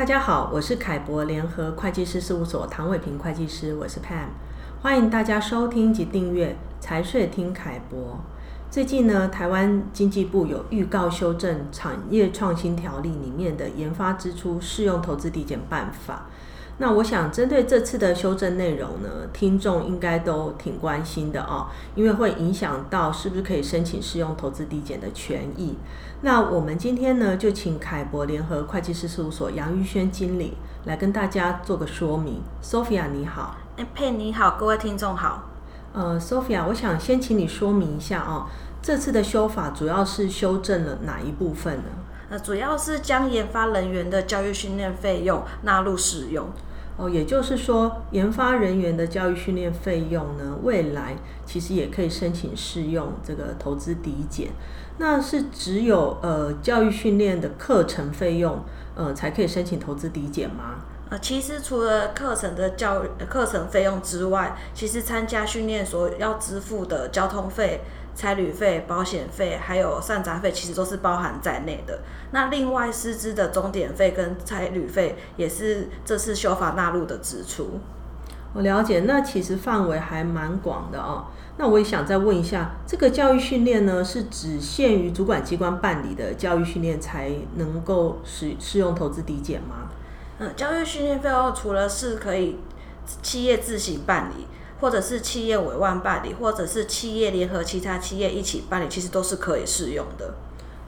大家好，我是凯博联合会计师事务所唐伟平会计师，我是 Pam，欢迎大家收听及订阅财税听凯博。最近呢，台湾经济部有预告修正产业创新条例里面的研发支出适用投资抵减办法。那我想针对这次的修正内容呢，听众应该都挺关心的哦，因为会影响到是不是可以申请适用投资抵减的权益。那我们今天呢，就请凯博联合会计师事务所杨玉轩经理来跟大家做个说明。Sophia 你好，哎佩你好，各位听众好。呃，Sophia，我想先请你说明一下哦，这次的修法主要是修正了哪一部分呢？呃，主要是将研发人员的教育训练费用纳入使用。哦，也就是说，研发人员的教育训练费用呢，未来其实也可以申请适用这个投资抵减。那是只有呃教育训练的课程费用，呃才可以申请投资抵减吗？呃，其实除了课程的教课程费用之外，其实参加训练所要支付的交通费。差旅费、保险费还有散杂费，其实都是包含在内的。那另外师资的钟点费跟差旅费，也是这次修法纳入的支出。我了解，那其实范围还蛮广的哦。那我也想再问一下，这个教育训练呢，是只限于主管机关办理的教育训练才能够适适用投资抵减吗？嗯，教育训练费用除了是可以企业自行办理。或者是企业委外办理，或者是企业联合其他企业一起办理，其实都是可以适用的。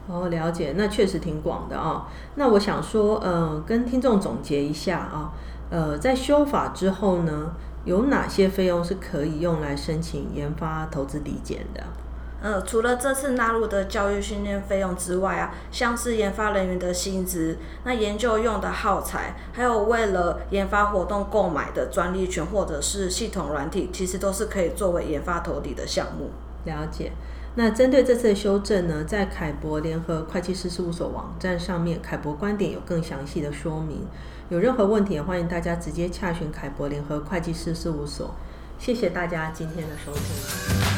哦，了解，那确实挺广的啊。那我想说，呃，跟听众总结一下啊，呃，在修法之后呢，有哪些费用是可以用来申请研发投资抵减的？呃，除了这次纳入的教育训练费用之外啊，像是研发人员的薪资、那研究用的耗材，还有为了研发活动购买的专利权或者是系统软体，其实都是可以作为研发投递的项目。了解。那针对这次修正呢，在凯博联合会计师事务所网站上面，凯博观点有更详细的说明。有任何问题，也欢迎大家直接洽询凯博联合会计师事务所。谢谢大家今天的收听。